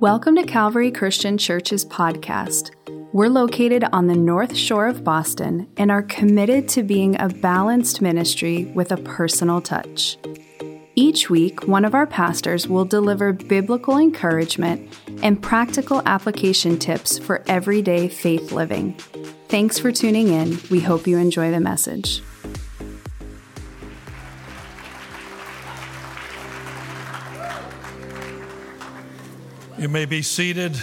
Welcome to Calvary Christian Church's podcast. We're located on the North Shore of Boston and are committed to being a balanced ministry with a personal touch. Each week, one of our pastors will deliver biblical encouragement and practical application tips for everyday faith living. Thanks for tuning in. We hope you enjoy the message. You may be seated.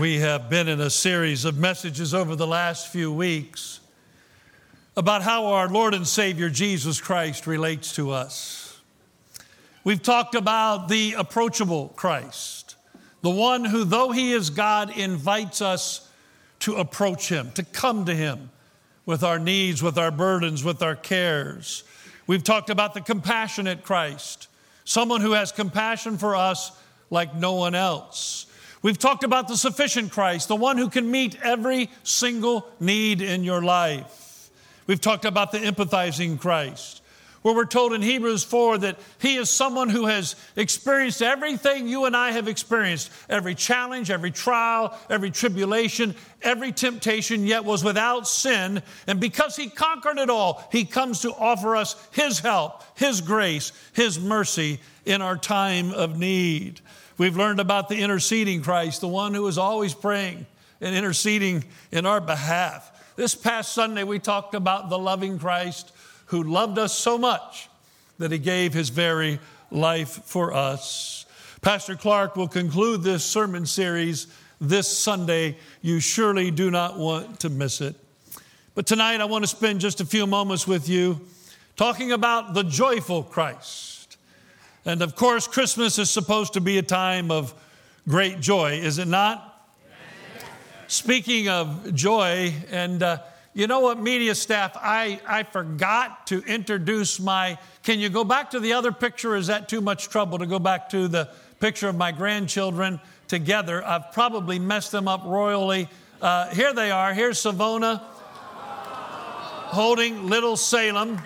We have been in a series of messages over the last few weeks about how our Lord and Savior Jesus Christ relates to us. We've talked about the approachable Christ the one who, though he is God, invites us to approach him, to come to him with our needs, with our burdens, with our cares. We've talked about the compassionate Christ, someone who has compassion for us like no one else. We've talked about the sufficient Christ, the one who can meet every single need in your life. We've talked about the empathizing Christ, where we're told in Hebrews 4 that he is someone who has experienced everything you and I have experienced every challenge, every trial, every tribulation, every temptation, yet was without sin. And because he conquered it all, he comes to offer us his help, his grace, his mercy in our time of need. We've learned about the interceding Christ, the one who is always praying and interceding in our behalf. This past Sunday, we talked about the loving Christ who loved us so much that he gave his very life for us. Pastor Clark will conclude this sermon series this Sunday. You surely do not want to miss it. But tonight, I want to spend just a few moments with you talking about the joyful Christ. And of course, Christmas is supposed to be a time of great joy, is it not? Speaking of joy, and uh, you know what, media staff, I, I forgot to introduce my. Can you go back to the other picture? Is that too much trouble to go back to the picture of my grandchildren together? I've probably messed them up royally. Uh, here they are. Here's Savona holding little Salem.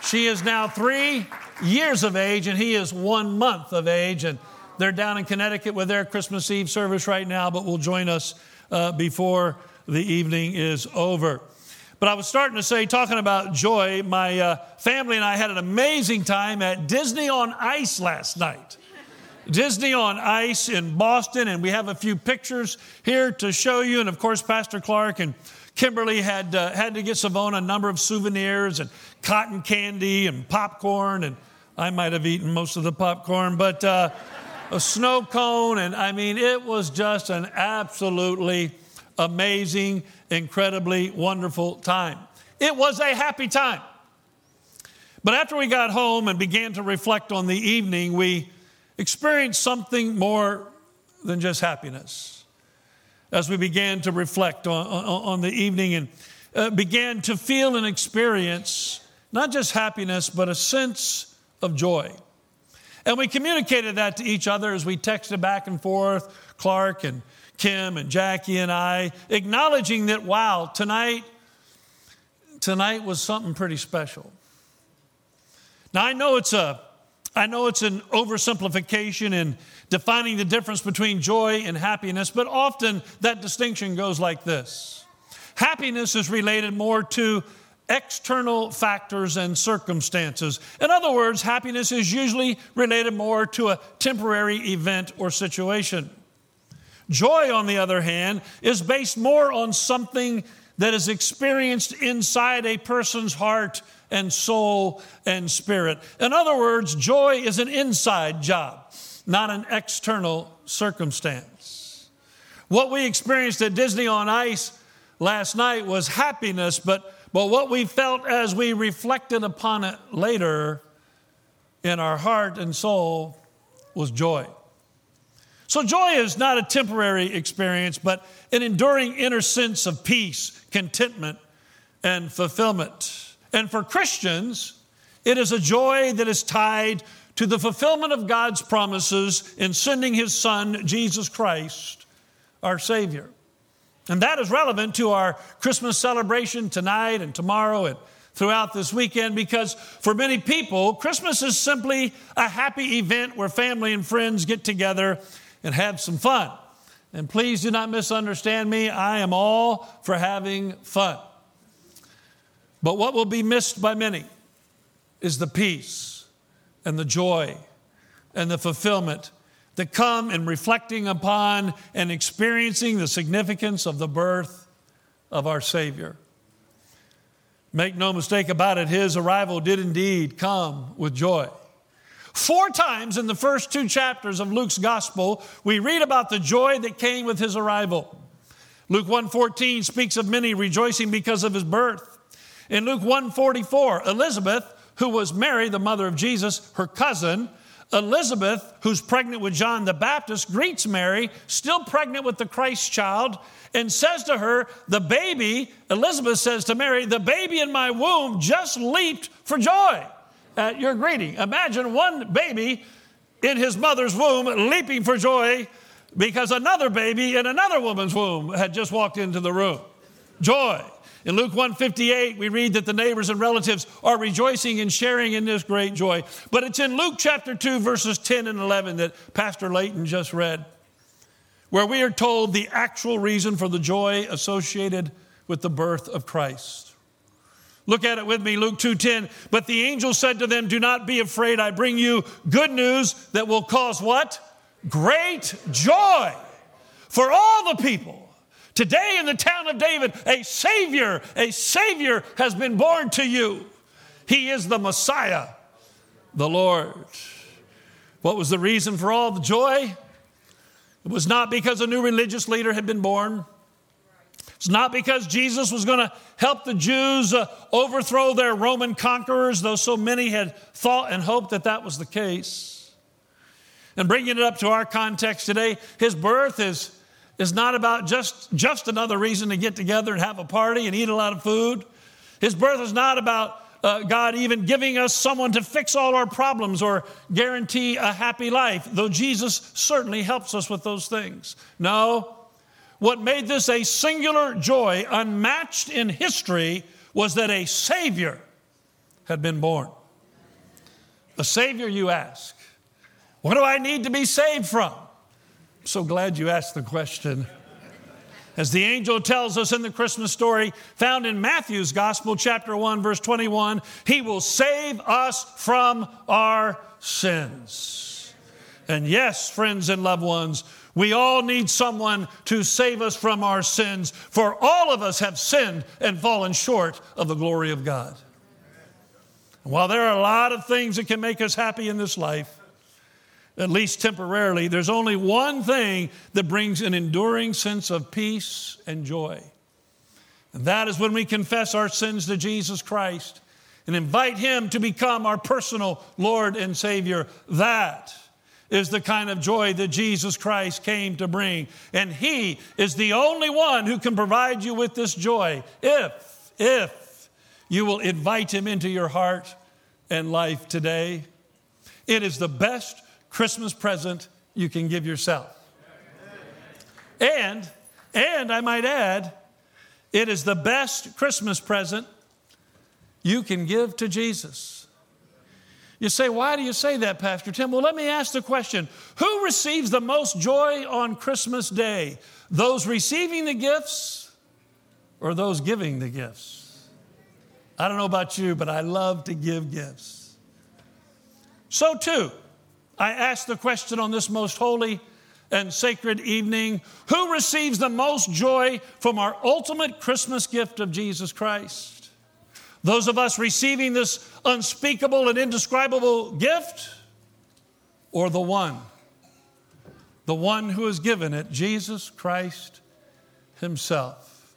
She is now three years of age, and he is one month of age. And they're down in Connecticut with their Christmas Eve service right now, but will join us uh, before the evening is over. But I was starting to say, talking about joy, my uh, family and I had an amazing time at Disney on Ice last night. Disney on Ice in Boston, and we have a few pictures here to show you. And of course, Pastor Clark and Kimberly had, uh, had to get Savona a number of souvenirs and cotton candy and popcorn, and I might have eaten most of the popcorn, but. Uh, a snow cone. And I mean, it was just an absolutely amazing, incredibly wonderful time. It was a happy time. But after we got home and began to reflect on the evening, we experienced something more than just happiness. As we began to reflect on, on, on the evening and uh, began to feel and experience not just happiness, but a sense of joy. And we communicated that to each other as we texted back and forth, Clark and Kim and Jackie and I, acknowledging that, wow, tonight, tonight was something pretty special. Now I know it's a I know it's an oversimplification in defining the difference between joy and happiness, but often that distinction goes like this. Happiness is related more to external factors and circumstances. In other words, happiness is usually related more to a temporary event or situation. Joy, on the other hand, is based more on something that is experienced inside a person's heart and soul and spirit. In other words, joy is an inside job, not an external circumstance. What we experienced at Disney on Ice last night was happiness, but but what we felt as we reflected upon it later in our heart and soul was joy. So, joy is not a temporary experience, but an enduring inner sense of peace, contentment, and fulfillment. And for Christians, it is a joy that is tied to the fulfillment of God's promises in sending his son, Jesus Christ, our Savior. And that is relevant to our Christmas celebration tonight and tomorrow and throughout this weekend because for many people, Christmas is simply a happy event where family and friends get together and have some fun. And please do not misunderstand me, I am all for having fun. But what will be missed by many is the peace and the joy and the fulfillment that come in reflecting upon and experiencing the significance of the birth of our Savior. Make no mistake about it, his arrival did indeed come with joy. Four times in the first two chapters of Luke's gospel, we read about the joy that came with his arrival. Luke 1:14 speaks of many rejoicing because of his birth. In Luke 1:44, Elizabeth, who was Mary, the mother of Jesus, her cousin, Elizabeth, who's pregnant with John the Baptist, greets Mary, still pregnant with the Christ child, and says to her, The baby, Elizabeth says to Mary, the baby in my womb just leaped for joy at your greeting. Imagine one baby in his mother's womb leaping for joy because another baby in another woman's womb had just walked into the room. Joy. In Luke 158, we read that the neighbors and relatives are rejoicing and sharing in this great joy. But it's in Luke chapter 2, verses 10 and 11 that Pastor Layton just read, where we are told the actual reason for the joy associated with the birth of Christ. Look at it with me, Luke 2:10. But the angel said to them, "Do not be afraid. I bring you good news that will cause what? Great joy for all the people." Today in the town of David, a Savior, a Savior has been born to you. He is the Messiah, the Lord. What was the reason for all the joy? It was not because a new religious leader had been born. It's not because Jesus was going to help the Jews uh, overthrow their Roman conquerors, though so many had thought and hoped that that was the case. And bringing it up to our context today, his birth is is not about just, just another reason to get together and have a party and eat a lot of food. His birth is not about uh, God even giving us someone to fix all our problems or guarantee a happy life, though Jesus certainly helps us with those things. No, what made this a singular joy, unmatched in history, was that a Savior had been born. A Savior, you ask. What do I need to be saved from? So glad you asked the question. As the angel tells us in the Christmas story found in Matthew's Gospel, chapter 1, verse 21, he will save us from our sins. And yes, friends and loved ones, we all need someone to save us from our sins, for all of us have sinned and fallen short of the glory of God. while there are a lot of things that can make us happy in this life, at least temporarily, there's only one thing that brings an enduring sense of peace and joy. And that is when we confess our sins to Jesus Christ and invite Him to become our personal Lord and Savior. That is the kind of joy that Jesus Christ came to bring. And He is the only one who can provide you with this joy if, if you will invite Him into your heart and life today. It is the best Christmas present you can give yourself. And, and I might add, it is the best Christmas present you can give to Jesus. You say, why do you say that, Pastor Tim? Well, let me ask the question Who receives the most joy on Christmas Day? Those receiving the gifts or those giving the gifts? I don't know about you, but I love to give gifts. So, too, I ask the question on this most holy and sacred evening who receives the most joy from our ultimate Christmas gift of Jesus Christ? Those of us receiving this unspeakable and indescribable gift, or the one, the one who has given it, Jesus Christ Himself.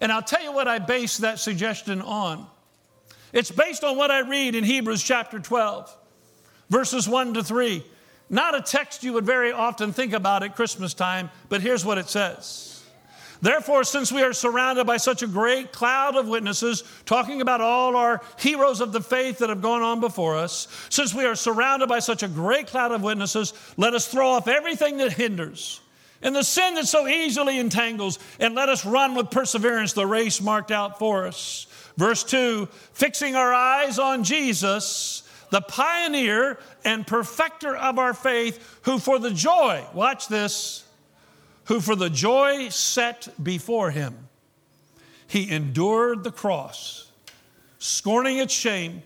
And I'll tell you what I base that suggestion on. It's based on what I read in Hebrews chapter 12 verses 1 to 3. Not a text you would very often think about at Christmas time, but here's what it says Therefore, since we are surrounded by such a great cloud of witnesses, talking about all our heroes of the faith that have gone on before us, since we are surrounded by such a great cloud of witnesses, let us throw off everything that hinders and the sin that so easily entangles, and let us run with perseverance the race marked out for us. Verse 2 fixing our eyes on Jesus, the pioneer and perfecter of our faith, who for the joy, watch this, who for the joy set before him, he endured the cross, scorning its shame,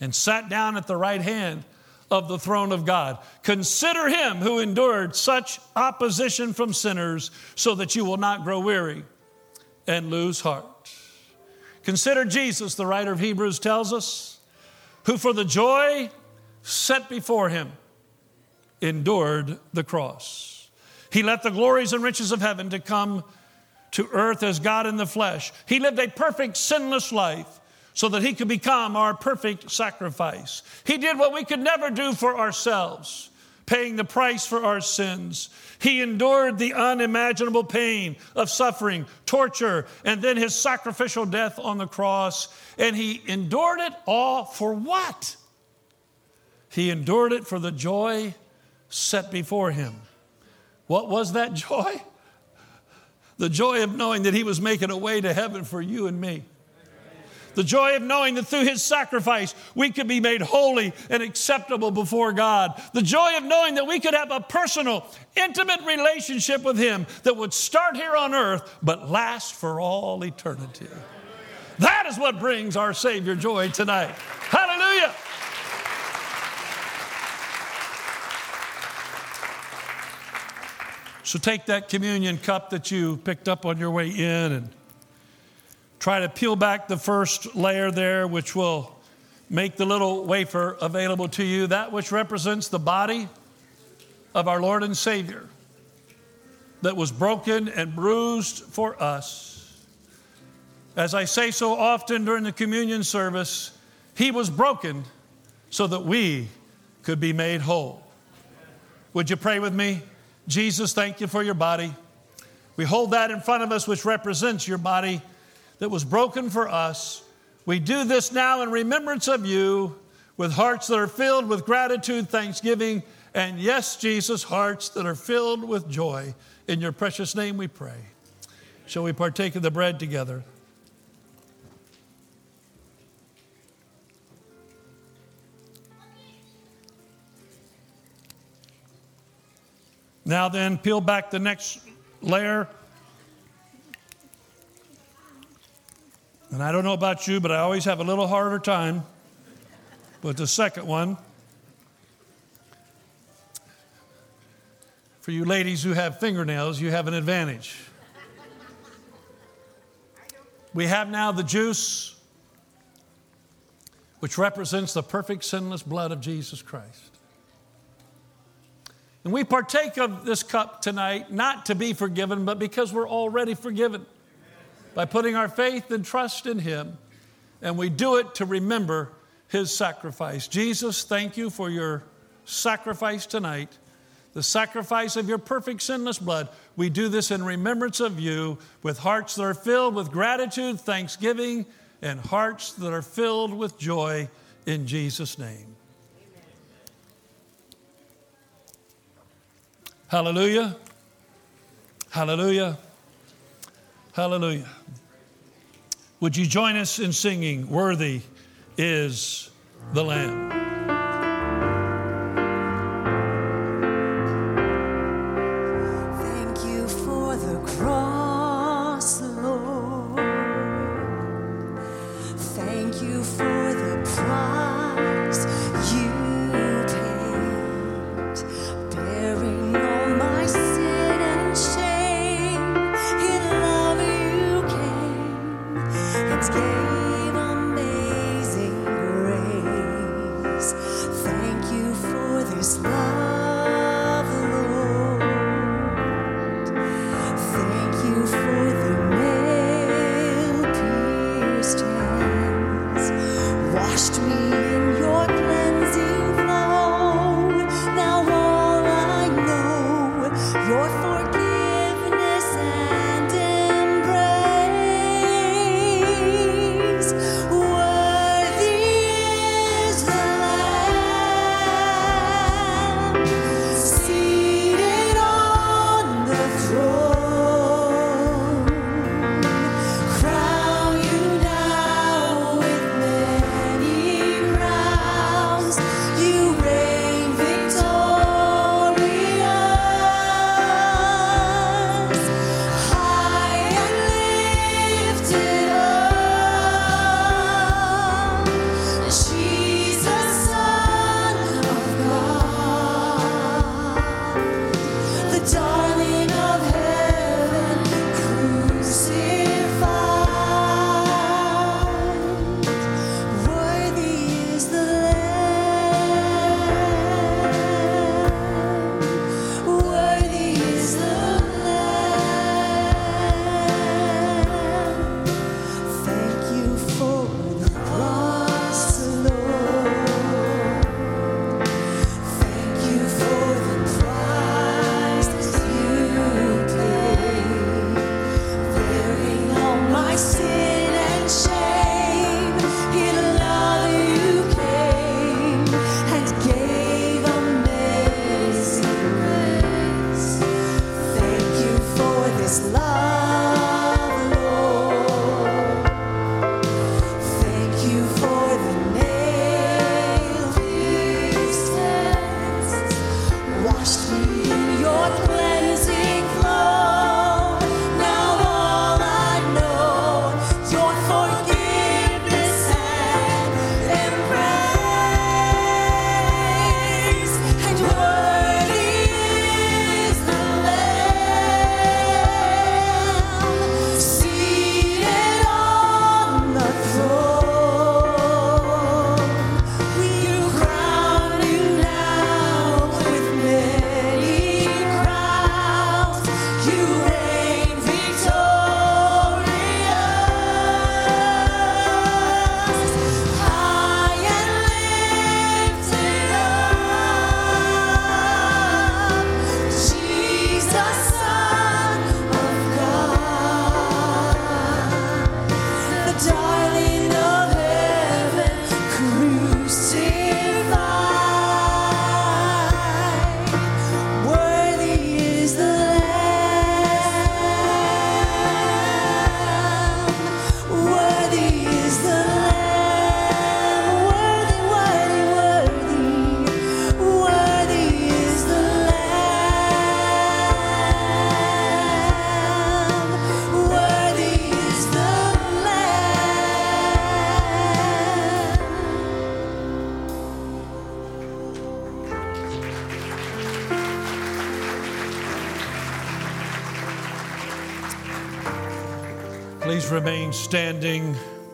and sat down at the right hand of the throne of God. Consider him who endured such opposition from sinners so that you will not grow weary and lose heart. Consider Jesus, the writer of Hebrews tells us, who for the joy set before him endured the cross. He let the glories and riches of heaven to come to earth as God in the flesh. He lived a perfect sinless life so that he could become our perfect sacrifice. He did what we could never do for ourselves, paying the price for our sins. He endured the unimaginable pain of suffering, torture, and then his sacrificial death on the cross. And he endured it all for what? He endured it for the joy set before him. What was that joy? The joy of knowing that he was making a way to heaven for you and me. The joy of knowing that through his sacrifice we could be made holy and acceptable before God. The joy of knowing that we could have a personal, intimate relationship with him that would start here on earth but last for all eternity. That is what brings our Savior joy tonight. Hallelujah. So take that communion cup that you picked up on your way in and Try to peel back the first layer there, which will make the little wafer available to you, that which represents the body of our Lord and Savior that was broken and bruised for us. As I say so often during the communion service, He was broken so that we could be made whole. Would you pray with me? Jesus, thank you for your body. We hold that in front of us, which represents your body that was broken for us. We do this now in remembrance of you with hearts that are filled with gratitude, thanksgiving, and yes, Jesus, hearts that are filled with joy. In your precious name we pray. Shall we partake of the bread together? Now, then, peel back the next layer And I don't know about you, but I always have a little harder time with the second one. For you ladies who have fingernails, you have an advantage. We have now the juice, which represents the perfect sinless blood of Jesus Christ. And we partake of this cup tonight not to be forgiven, but because we're already forgiven by putting our faith and trust in Him, and we do it to remember His sacrifice. Jesus, thank you for your sacrifice tonight, the sacrifice of your perfect sinless blood. We do this in remembrance of you with hearts that are filled with gratitude, thanksgiving, and hearts that are filled with joy in Jesus' name. Hallelujah. Hallelujah. Hallelujah. Would you join us in singing, Worthy is the Lamb? It's.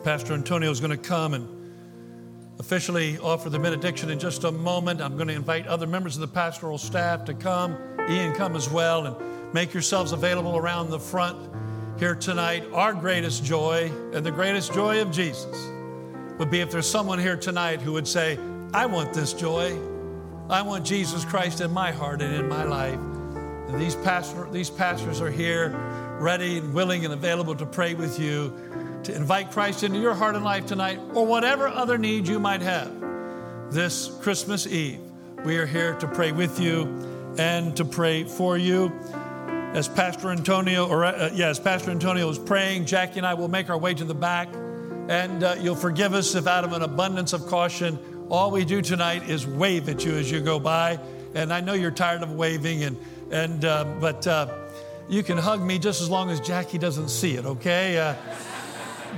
Pastor Antonio is going to come and officially offer the benediction in just a moment. I'm going to invite other members of the pastoral staff to come. Ian, come as well, and make yourselves available around the front here tonight. Our greatest joy and the greatest joy of Jesus would be if there's someone here tonight who would say, I want this joy. I want Jesus Christ in my heart and in my life. And these, pastor, these pastors are here, ready and willing and available to pray with you, to invite Christ into your heart and life tonight, or whatever other need you might have. This Christmas Eve, we are here to pray with you and to pray for you. As Pastor Antonio, or uh, yes, Pastor Antonio is praying, Jackie and I will make our way to the back, and uh, you'll forgive us if, out of an abundance of caution, all we do tonight is wave at you as you go by. And I know you're tired of waving, and and uh, but uh, you can hug me just as long as Jackie doesn't see it, okay?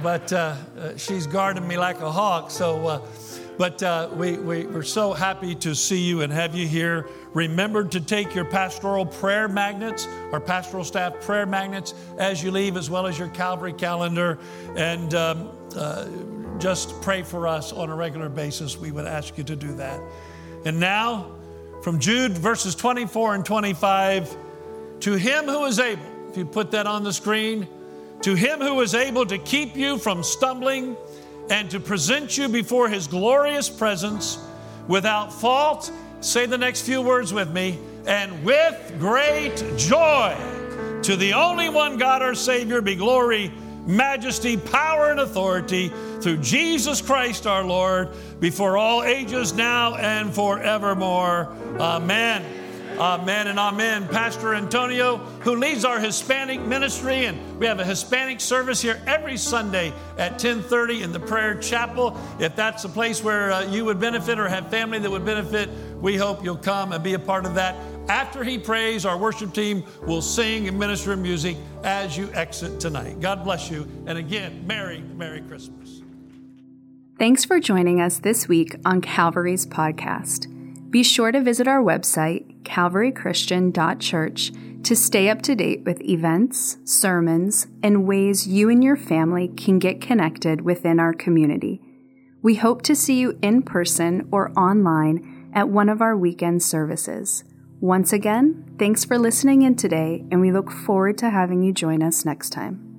But uh, uh, she's guarding me like a hawk, so. Uh, but uh, we, we, we're so happy to see you and have you here. Remember to take your pastoral prayer magnets, our pastoral staff prayer magnets, as you leave, as well as your Calvary calendar. And um, uh, just pray for us on a regular basis. We would ask you to do that. And now, from Jude verses 24 and 25, to him who is able, if you put that on the screen, to him who is able to keep you from stumbling and to present you before his glorious presence without fault. Say the next few words with me and with great joy. To the only one God our Savior be glory, majesty, power, and authority through Jesus Christ our Lord, before all ages, now and forevermore. Amen. Amen and amen. Pastor Antonio, who leads our Hispanic ministry, and we have a Hispanic service here every Sunday at 10:30 in the prayer chapel. If that's a place where uh, you would benefit or have family that would benefit, we hope you'll come and be a part of that. After he prays, our worship team will sing and minister music as you exit tonight. God bless you. And again, Merry, Merry Christmas. Thanks for joining us this week on Calvary's podcast. Be sure to visit our website, calvarychristian.church, to stay up to date with events, sermons, and ways you and your family can get connected within our community. We hope to see you in person or online at one of our weekend services. Once again, thanks for listening in today, and we look forward to having you join us next time.